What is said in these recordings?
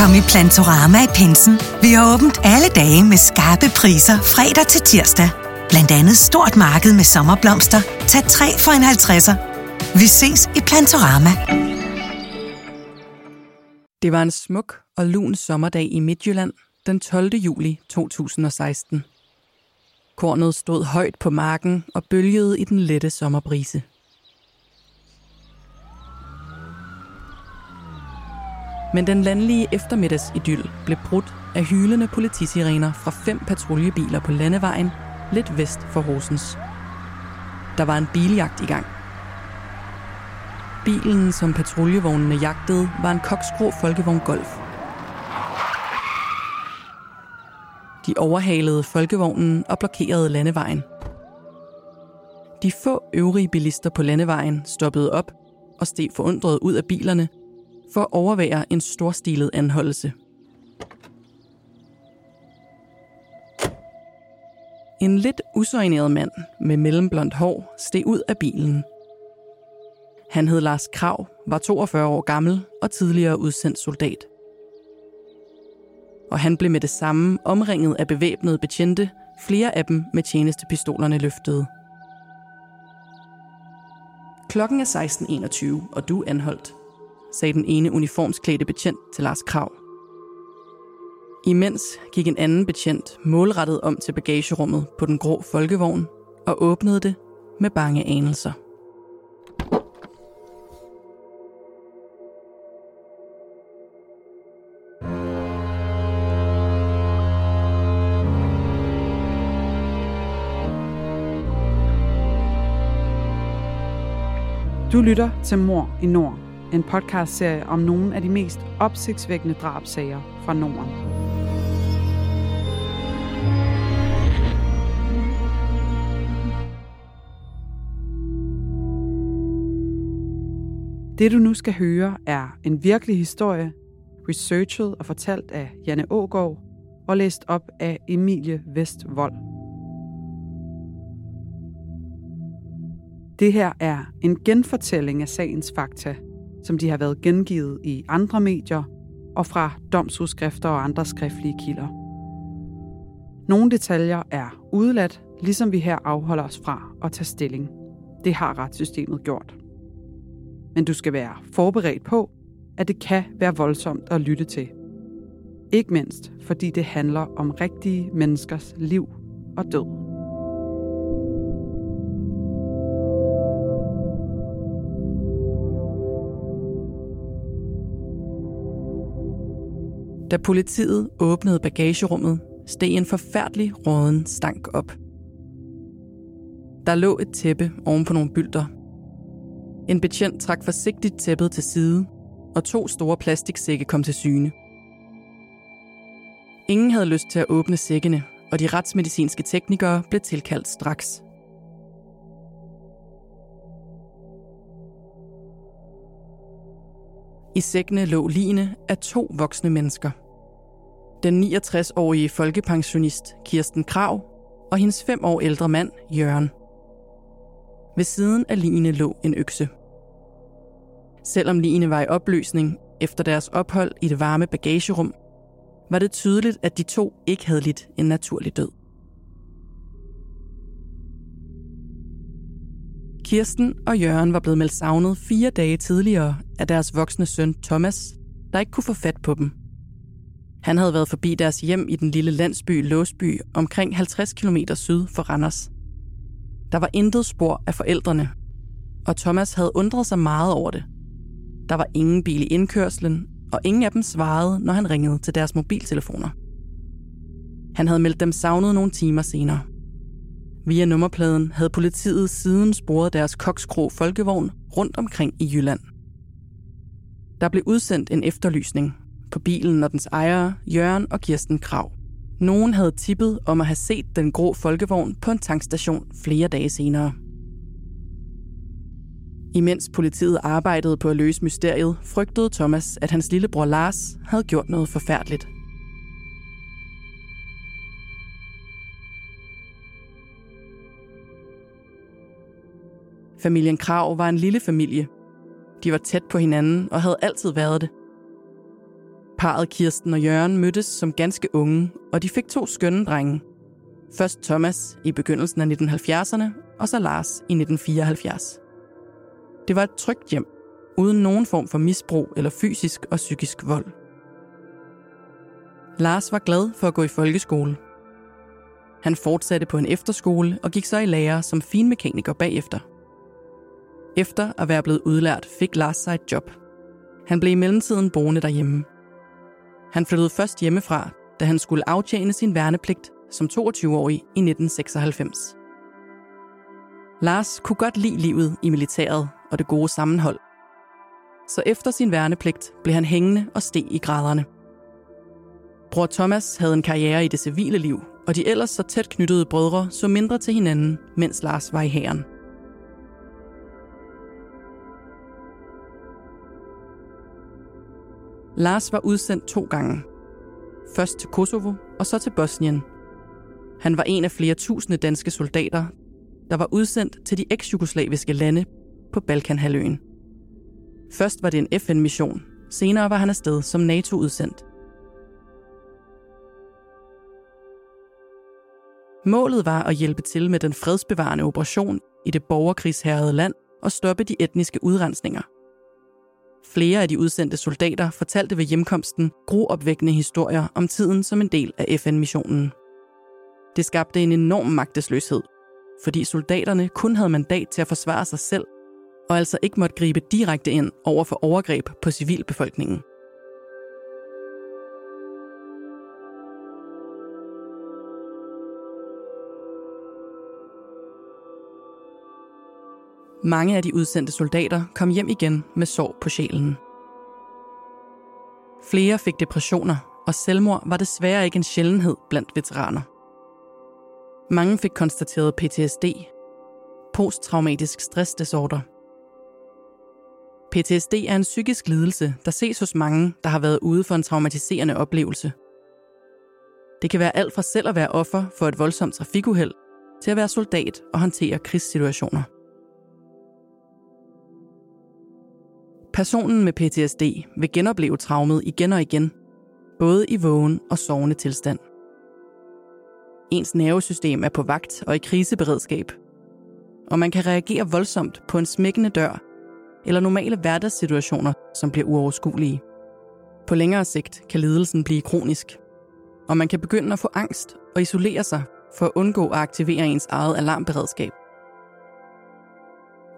Kom i Plantorama i Pinsen. Vi har åbent alle dage med skarpe priser fredag til tirsdag. Blandt andet stort marked med sommerblomster. Tag 3 for en 50'er. Vi ses i Plantorama. Det var en smuk og lun sommerdag i Midtjylland den 12. juli 2016. Kornet stod højt på marken og bølgede i den lette sommerbrise. Men den landlige eftermiddagsidyl blev brudt af hylende politisirener fra fem patruljebiler på landevejen lidt vest for Horsens. Der var en biljagt i gang. Bilen, som patruljevognene jagtede, var en koksgrå folkevogn Golf. De overhalede folkevognen og blokerede landevejen. De få øvrige bilister på landevejen stoppede op og steg forundret ud af bilerne for at overvære en storstilet anholdelse. En lidt usøgneret mand med mellemblondt hår steg ud af bilen. Han hed Lars Krav, var 42 år gammel og tidligere udsendt soldat. Og han blev med det samme omringet af bevæbnede betjente, flere af dem med tjenestepistolerne løftede. Klokken er 16.21, og du er anholdt, sagde den ene uniformsklædte betjent til Lars Krav. Imens gik en anden betjent målrettet om til bagagerummet på den grå folkevogn og åbnede det med bange anelser. Du lytter til Mor i Nord, en podcastserie om nogle af de mest opsigtsvækkende drabsager fra Norden. Det du nu skal høre er en virkelig historie, researchet og fortalt af Janne Ågård og læst op af Emilie Vestvold. Det her er en genfortælling af sagens fakta, som de har været gengivet i andre medier og fra domsudskrifter og andre skriftlige kilder. Nogle detaljer er udladt, ligesom vi her afholder os fra at tage stilling. Det har retssystemet gjort. Men du skal være forberedt på, at det kan være voldsomt at lytte til. Ikke mindst, fordi det handler om rigtige menneskers liv og død. Da politiet åbnede bagagerummet, steg en forfærdelig råden stank op. Der lå et tæppe oven på nogle bylder. En betjent trak forsigtigt tæppet til side, og to store plastiksække kom til syne. Ingen havde lyst til at åbne sækkene, og de retsmedicinske teknikere blev tilkaldt straks. I sækkene lå line af to voksne mennesker. Den 69-årige folkepensionist Kirsten Krav og hendes fem år ældre mand Jørgen. Ved siden af line lå en økse. Selvom line var i opløsning efter deres ophold i det varme bagagerum, var det tydeligt, at de to ikke havde lidt en naturlig død. Kirsten og Jørgen var blevet meldt savnet fire dage tidligere af deres voksne søn Thomas, der ikke kunne få fat på dem. Han havde været forbi deres hjem i den lille landsby Låsby, omkring 50 km syd for Randers. Der var intet spor af forældrene, og Thomas havde undret sig meget over det. Der var ingen bil i indkørslen, og ingen af dem svarede, når han ringede til deres mobiltelefoner. Han havde meldt dem savnet nogle timer senere. Via nummerpladen havde politiet siden sporet deres kokskro folkevogn rundt omkring i Jylland. Der blev udsendt en efterlysning på bilen og dens ejere, Jørgen og Kirsten Krav. Nogen havde tippet om at have set den grå folkevogn på en tankstation flere dage senere. Imens politiet arbejdede på at løse mysteriet, frygtede Thomas, at hans lillebror Lars havde gjort noget forfærdeligt. Familien Krav var en lille familie. De var tæt på hinanden og havde altid været det. Parret Kirsten og Jørgen mødtes som ganske unge, og de fik to skønne drenge. Først Thomas i begyndelsen af 1970'erne, og så Lars i 1974. Det var et trygt hjem, uden nogen form for misbrug eller fysisk og psykisk vold. Lars var glad for at gå i folkeskole. Han fortsatte på en efterskole og gik så i lære som finmekaniker bagefter. Efter at være blevet udlært, fik Lars sig et job. Han blev i mellemtiden boende derhjemme. Han flyttede først hjemmefra, da han skulle aftjene sin værnepligt som 22-årig i 1996. Lars kunne godt lide livet i militæret og det gode sammenhold. Så efter sin værnepligt blev han hængende og steg i graderne. Bror Thomas havde en karriere i det civile liv, og de ellers så tæt knyttede brødre så mindre til hinanden, mens Lars var i hæren. Lars var udsendt to gange. Først til Kosovo og så til Bosnien. Han var en af flere tusinde danske soldater, der var udsendt til de eks-jugoslaviske lande på Balkanhalvøen. Først var det en FN-mission, senere var han afsted som NATO-udsendt. Målet var at hjælpe til med den fredsbevarende operation i det borgerkrigshærede land og stoppe de etniske udrensninger. Flere af de udsendte soldater fortalte ved hjemkomsten groopvækkende historier om tiden som en del af FN-missionen. Det skabte en enorm magtesløshed, fordi soldaterne kun havde mandat til at forsvare sig selv, og altså ikke måtte gribe direkte ind over for overgreb på civilbefolkningen. Mange af de udsendte soldater kom hjem igen med sår på sjælen. Flere fik depressioner, og selvmord var desværre ikke en sjældenhed blandt veteraner. Mange fik konstateret PTSD, posttraumatisk stressdisorder. PTSD er en psykisk lidelse, der ses hos mange, der har været ude for en traumatiserende oplevelse. Det kan være alt fra selv at være offer for et voldsomt trafikuheld, til at være soldat og håndtere krigssituationer. Personen med PTSD vil genopleve traumet igen og igen, både i vågen og sovende tilstand. Ens nervesystem er på vagt og i kriseberedskab, og man kan reagere voldsomt på en smækkende dør eller normale hverdagssituationer, som bliver uoverskuelige. På længere sigt kan lidelsen blive kronisk, og man kan begynde at få angst og isolere sig for at undgå at aktivere ens eget alarmberedskab.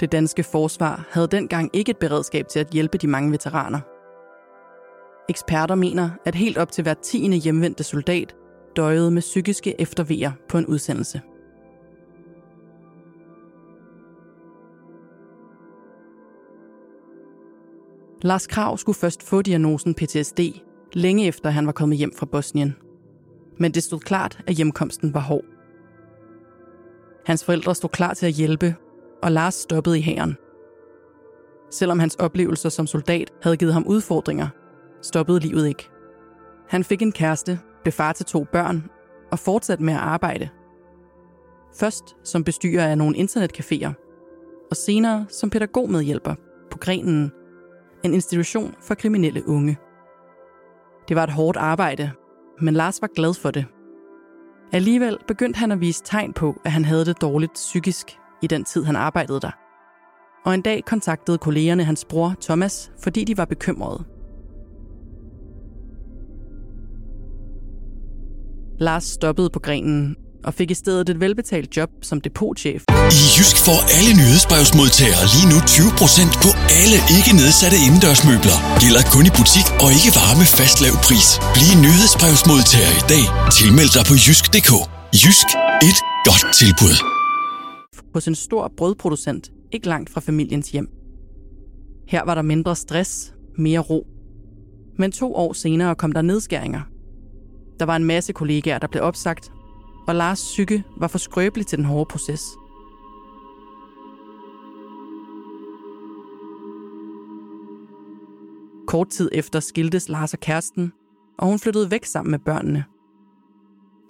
Det danske forsvar havde dengang ikke et beredskab til at hjælpe de mange veteraner. Eksperter mener, at helt op til hver tiende hjemvendte soldat døjede med psykiske eftervejer på en udsendelse. Lars Krav skulle først få diagnosen PTSD, længe efter han var kommet hjem fra Bosnien. Men det stod klart, at hjemkomsten var hård. Hans forældre stod klar til at hjælpe, og Lars stoppede i hæren. Selvom hans oplevelser som soldat havde givet ham udfordringer, stoppede livet ikke. Han fik en kæreste, blev far til to børn og fortsatte med at arbejde. Først som bestyrer af nogle internetcaféer, og senere som pædagogmedhjælper på Grenen, en institution for kriminelle unge. Det var et hårdt arbejde, men Lars var glad for det. Alligevel begyndte han at vise tegn på, at han havde det dårligt psykisk i den tid, han arbejdede der. Og en dag kontaktede kollegerne hans bror Thomas, fordi de var bekymrede. Lars stoppede på grenen og fik i stedet et velbetalt job som depotchef. I Jysk får alle nyhedsbrevsmodtagere lige nu 20% på alle ikke nedsatte indendørsmøbler. Gælder kun i butik og ikke varme med fast lav pris. Bliv nyhedsbrevsmodtager i dag. Tilmeld dig på jysk.dk. Jysk. Et godt tilbud hos en stor brødproducent, ikke langt fra familiens hjem. Her var der mindre stress, mere ro. Men to år senere kom der nedskæringer. Der var en masse kollegaer, der blev opsagt, og Lars psyke var for skrøbelig til den hårde proces. Kort tid efter skiltes Lars og kæresten, og hun flyttede væk sammen med børnene.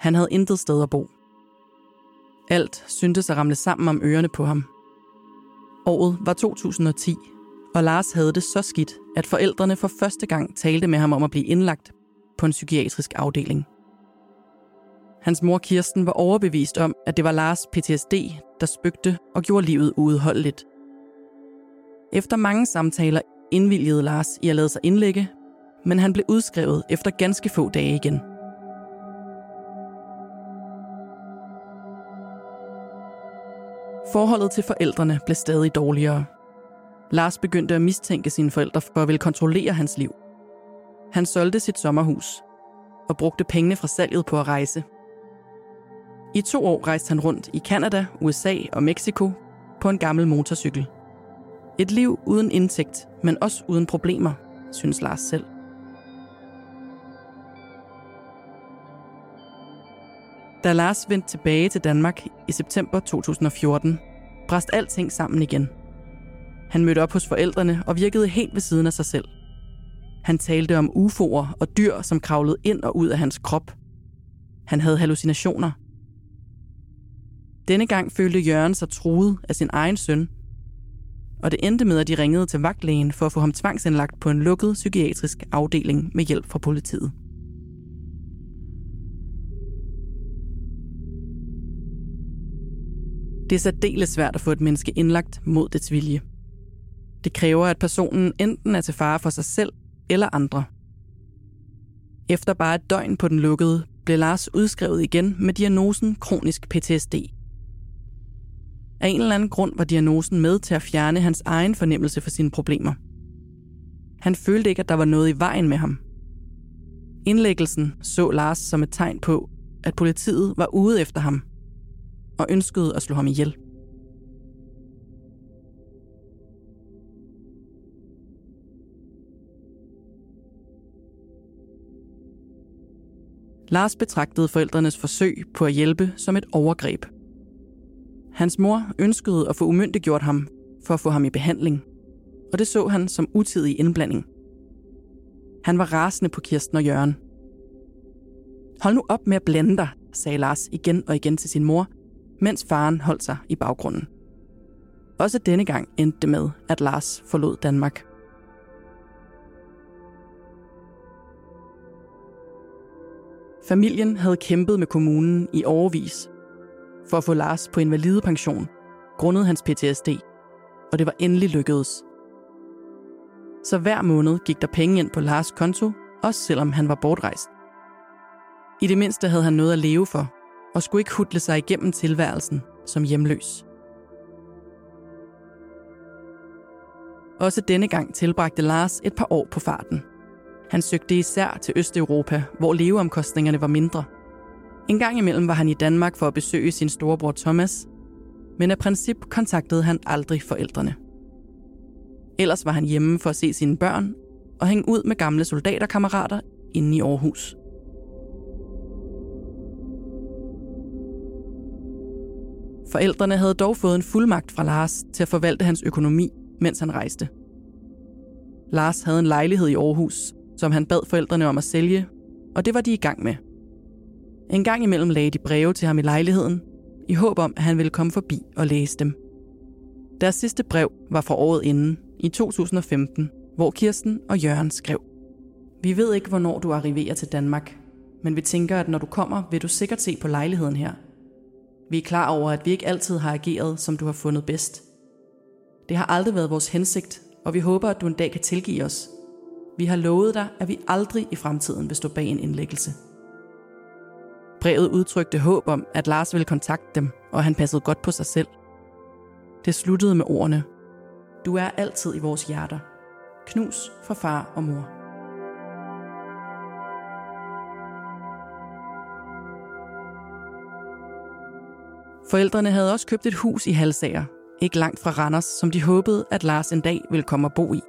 Han havde intet sted at bo. Alt syntes at ramle sammen om ørerne på ham. Året var 2010, og Lars havde det så skidt, at forældrene for første gang talte med ham om at blive indlagt på en psykiatrisk afdeling. Hans mor Kirsten var overbevist om, at det var Lars PTSD, der spøgte og gjorde livet uudholdeligt. Efter mange samtaler indvilgede Lars i at lade sig indlægge, men han blev udskrevet efter ganske få dage igen. Forholdet til forældrene blev stadig dårligere. Lars begyndte at mistænke sine forældre for at ville kontrollere hans liv. Han solgte sit sommerhus og brugte pengene fra salget på at rejse. I to år rejste han rundt i Kanada, USA og Mexico på en gammel motorcykel. Et liv uden indtægt, men også uden problemer, synes Lars selv. Da Lars vendte tilbage til Danmark i september 2014, brast alting sammen igen. Han mødte op hos forældrene og virkede helt ved siden af sig selv. Han talte om ufoer og dyr, som kravlede ind og ud af hans krop. Han havde hallucinationer. Denne gang følte Jørgen sig truet af sin egen søn, og det endte med, at de ringede til vagtlægen for at få ham tvangsindlagt på en lukket psykiatrisk afdeling med hjælp fra politiet. Det er særdeles svært at få et menneske indlagt mod dets vilje. Det kræver, at personen enten er til fare for sig selv eller andre. Efter bare et døgn på den lukkede, blev Lars udskrevet igen med diagnosen kronisk PTSD. Af en eller anden grund var diagnosen med til at fjerne hans egen fornemmelse for sine problemer. Han følte ikke, at der var noget i vejen med ham. Indlæggelsen så Lars som et tegn på, at politiet var ude efter ham og ønskede at slå ham ihjel. Lars betragtede forældrenes forsøg på at hjælpe som et overgreb. Hans mor ønskede at få umyndiggjort ham for at få ham i behandling, og det så han som utidig indblanding. Han var rasende på Kirsten og Jørgen. Hold nu op med at blande dig, sagde Lars igen og igen til sin mor, mens faren holdt sig i baggrunden. Også denne gang endte det med, at Lars forlod Danmark. Familien havde kæmpet med kommunen i overvis for at få Lars på invalidepension, grundet hans PTSD, og det var endelig lykkedes. Så hver måned gik der penge ind på Lars konto, også selvom han var bortrejst. I det mindste havde han noget at leve for, og skulle ikke hudle sig igennem tilværelsen som hjemløs. Også denne gang tilbragte Lars et par år på farten. Han søgte især til Østeuropa, hvor leveomkostningerne var mindre. En gang imellem var han i Danmark for at besøge sin storebror Thomas, men af princip kontaktede han aldrig forældrene. Ellers var han hjemme for at se sine børn og hænge ud med gamle soldaterkammerater inde i Aarhus. Forældrene havde dog fået en fuldmagt fra Lars til at forvalte hans økonomi, mens han rejste. Lars havde en lejlighed i Aarhus, som han bad forældrene om at sælge, og det var de i gang med. En gang imellem lagde de breve til ham i lejligheden, i håb om, at han ville komme forbi og læse dem. Deres sidste brev var fra året inden, i 2015, hvor Kirsten og Jørgen skrev. Vi ved ikke, hvornår du arriverer til Danmark, men vi tænker, at når du kommer, vil du sikkert se på lejligheden her – vi er klar over, at vi ikke altid har ageret, som du har fundet bedst. Det har aldrig været vores hensigt, og vi håber, at du en dag kan tilgive os. Vi har lovet dig, at vi aldrig i fremtiden vil stå bag en indlæggelse. Brevet udtrykte håb om, at Lars ville kontakte dem, og han passede godt på sig selv. Det sluttede med ordene. Du er altid i vores hjerter. Knus for far og mor. Forældrene havde også købt et hus i Halsager, ikke langt fra Randers, som de håbede, at Lars en dag ville komme og bo i.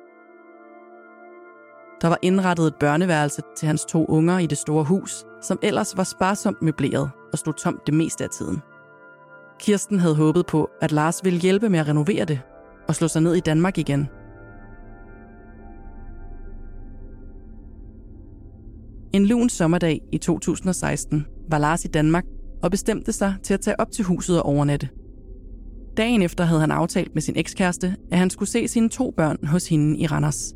Der var indrettet et børneværelse til hans to unger i det store hus, som ellers var sparsomt møbleret og stod tomt det meste af tiden. Kirsten havde håbet på, at Lars ville hjælpe med at renovere det og slå sig ned i Danmark igen. En lun sommerdag i 2016 var Lars i Danmark og bestemte sig til at tage op til huset og overnatte. Dagen efter havde han aftalt med sin ekskæreste, at han skulle se sine to børn hos hende i Randers.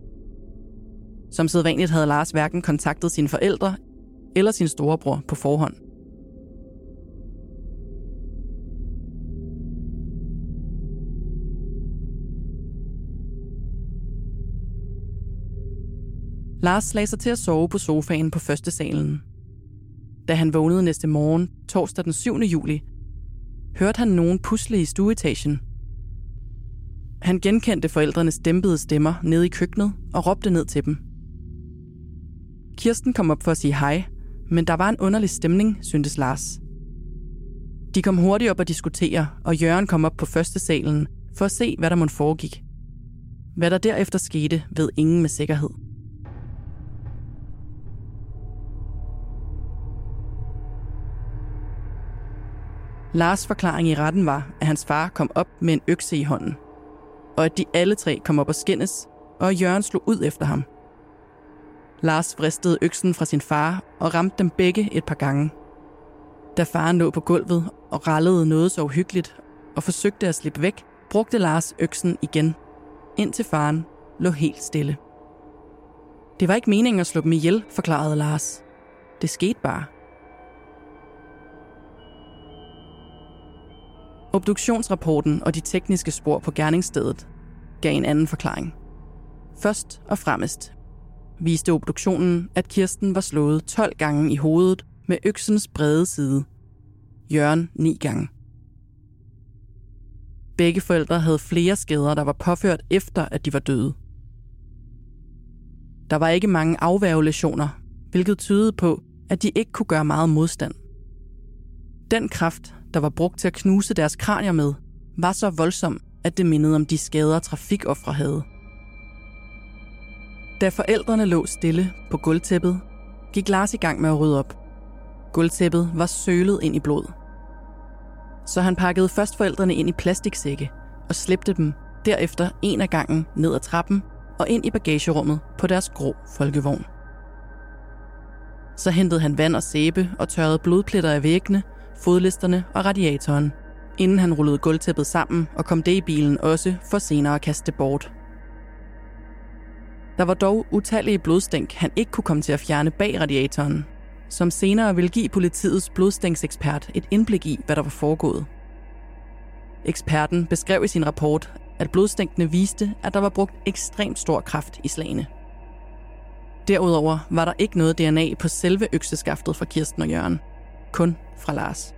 Som sædvanligt havde Lars hverken kontaktet sine forældre eller sin storebror på forhånd. Lars lagde sig til at sove på sofaen på første salen. Da han vågnede næste morgen, torsdag den 7. juli, hørte han nogen pusle i stueetagen. Han genkendte forældrenes dæmpede stemmer nede i køkkenet og råbte ned til dem. Kirsten kom op for at sige hej, men der var en underlig stemning, syntes Lars. De kom hurtigt op og diskutere, og Jørgen kom op på første salen for at se, hvad der måtte foregik. Hvad der derefter skete, ved ingen med sikkerhed. Lars forklaring i retten var, at hans far kom op med en økse i hånden, og at de alle tre kom op og skændes, og Jørgen slog ud efter ham. Lars vristede øksen fra sin far og ramte dem begge et par gange. Da faren lå på gulvet og rallede noget så uhyggeligt og forsøgte at slippe væk, brugte Lars øksen igen, indtil faren lå helt stille. Det var ikke meningen at slå dem ihjel, forklarede Lars. Det skete bare. Obduktionsrapporten og de tekniske spor på gerningsstedet gav en anden forklaring. Først og fremmest viste obduktionen, at Kirsten var slået 12 gange i hovedet med øksens brede side. Jørgen 9 gange. Begge forældre havde flere skader, der var påført efter, at de var døde. Der var ikke mange afværgelesioner, hvilket tydede på, at de ikke kunne gøre meget modstand. Den kraft, der var brugt til at knuse deres kranier med, var så voldsom, at det mindede om de skader, trafikoffre havde. Da forældrene lå stille på gulvtæppet, gik Lars i gang med at rydde op. Gulvtæppet var sølet ind i blod. Så han pakkede først forældrene ind i plastiksække og slæbte dem derefter en af gangen ned ad trappen og ind i bagagerummet på deres grå folkevogn. Så hentede han vand og sæbe og tørrede blodpletter af væggene fodlisterne og radiatoren, inden han rullede gulvtæppet sammen og kom det i bilen også for senere at kaste bort. Der var dog utallige blodstænk, han ikke kunne komme til at fjerne bag radiatoren, som senere ville give politiets blodstænksekspert et indblik i, hvad der var foregået. Eksperten beskrev i sin rapport, at blodstænkene viste, at der var brugt ekstremt stor kraft i slagene. Derudover var der ikke noget DNA på selve økseskaftet fra Kirsten og Jørgen – kun fra Lars.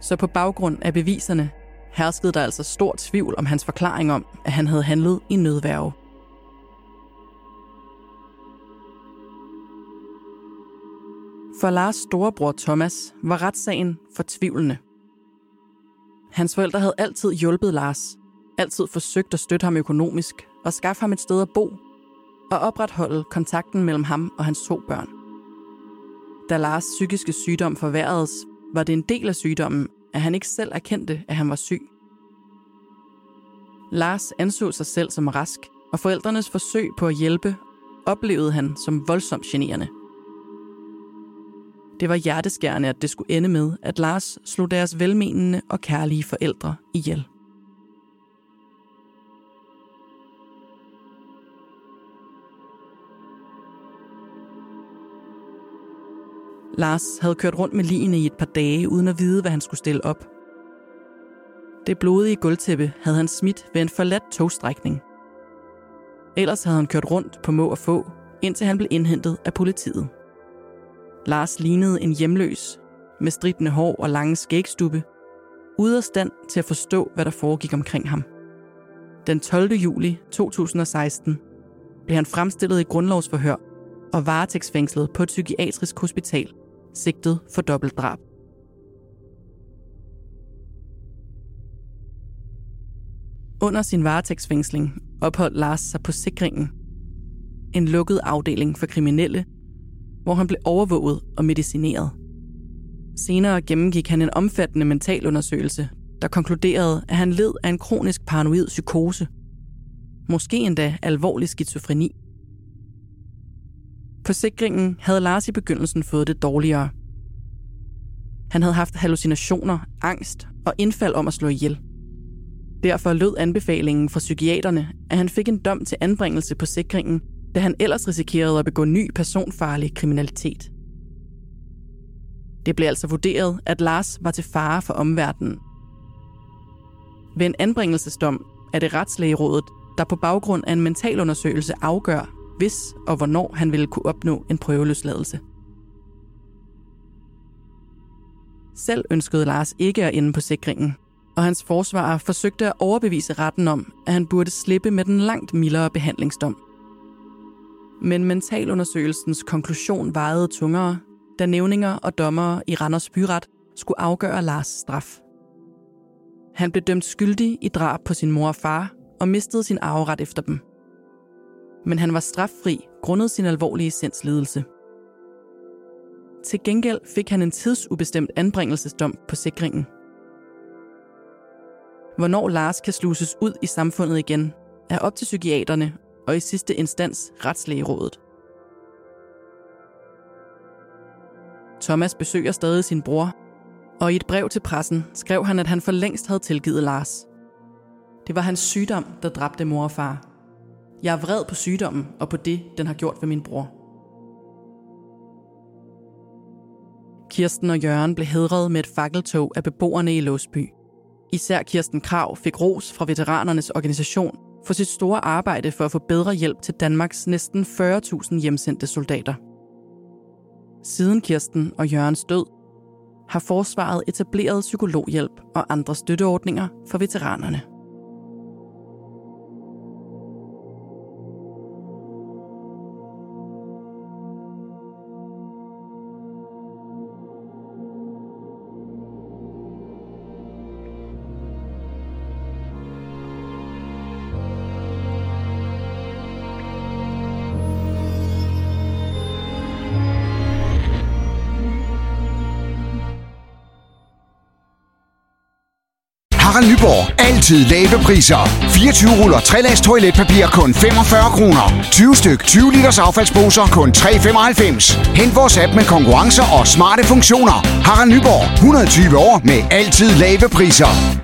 Så på baggrund af beviserne herskede der altså stor tvivl om hans forklaring om, at han havde handlet i nødværve. For Lars storebror Thomas var retssagen fortvivlende. Hans forældre havde altid hjulpet Lars, altid forsøgt at støtte ham økonomisk og skaffe ham et sted at bo og opretholde kontakten mellem ham og hans to børn. Da Lars psykiske sygdom forværredes, var det en del af sygdommen, at han ikke selv erkendte, at han var syg. Lars anså sig selv som rask, og forældrenes forsøg på at hjælpe oplevede han som voldsomt generende. Det var hjerteskærende, at det skulle ende med, at Lars slog deres velmenende og kærlige forældre ihjel. Lars havde kørt rundt med ligene i et par dage, uden at vide, hvad han skulle stille op. Det blodige gulvtæppe havde han smidt ved en forladt togstrækning. Ellers havde han kørt rundt på må og få, indtil han blev indhentet af politiet. Lars lignede en hjemløs, med stridende hår og lange skægstubbe, ude af stand til at forstå, hvad der foregik omkring ham. Den 12. juli 2016 blev han fremstillet i grundlovsforhør og varetægtsfængslet på et psykiatrisk hospital sigtet for dobbeltdrab. Under sin varetægtsfængsling opholdt Lars sig på sikringen, en lukket afdeling for kriminelle, hvor han blev overvåget og medicineret. Senere gennemgik han en omfattende mentalundersøgelse, der konkluderede, at han led af en kronisk paranoid psykose. Måske endda alvorlig skizofreni. På sikringen havde Lars i begyndelsen fået det dårligere. Han havde haft hallucinationer, angst og indfald om at slå ihjel. Derfor lød anbefalingen fra psykiaterne, at han fik en dom til anbringelse på sikringen, da han ellers risikerede at begå ny personfarlig kriminalitet. Det blev altså vurderet, at Lars var til fare for omverdenen. Ved en anbringelsesdom er det retslægerådet, der på baggrund af en mentalundersøgelse afgør, hvis og hvornår han ville kunne opnå en prøveløsladelse. Selv ønskede Lars ikke at ende på sikringen, og hans forsvarer forsøgte at overbevise retten om, at han burde slippe med den langt mildere behandlingsdom. Men mentalundersøgelsens konklusion vejede tungere, da nævninger og dommere i Randers Byret skulle afgøre Lars straf. Han blev dømt skyldig i drab på sin mor og far og mistede sin arveret efter dem. Men han var straffri grundet sin alvorlige sindslidelse. Til gengæld fik han en tidsubestemt anbringelsesdom på sikringen. Hvornår Lars kan sluses ud i samfundet igen, er op til psykiaterne og i sidste instans retslægerådet. Thomas besøger stadig sin bror, og i et brev til pressen skrev han, at han for længst havde tilgivet Lars. Det var hans sygdom, der dræbte mor og far. Jeg er vred på sygdommen og på det, den har gjort ved min bror. Kirsten og Jørgen blev hedret med et fakkeltog af beboerne i Låsby. Især Kirsten Krav fik ros fra veteranernes organisation for sit store arbejde for at få bedre hjælp til Danmarks næsten 40.000 hjemsendte soldater. Siden Kirsten og Jørgens død har forsvaret etableret psykologhjælp og andre støtteordninger for veteranerne. Harald Nyborg. Altid lave priser. 24 ruller 3 lags toiletpapir kun 45 kroner. 20 styk 20 liters affaldsposer kun 3,95. Hent vores app med konkurrencer og smarte funktioner. Harald Nyborg. 120 år med altid lave priser.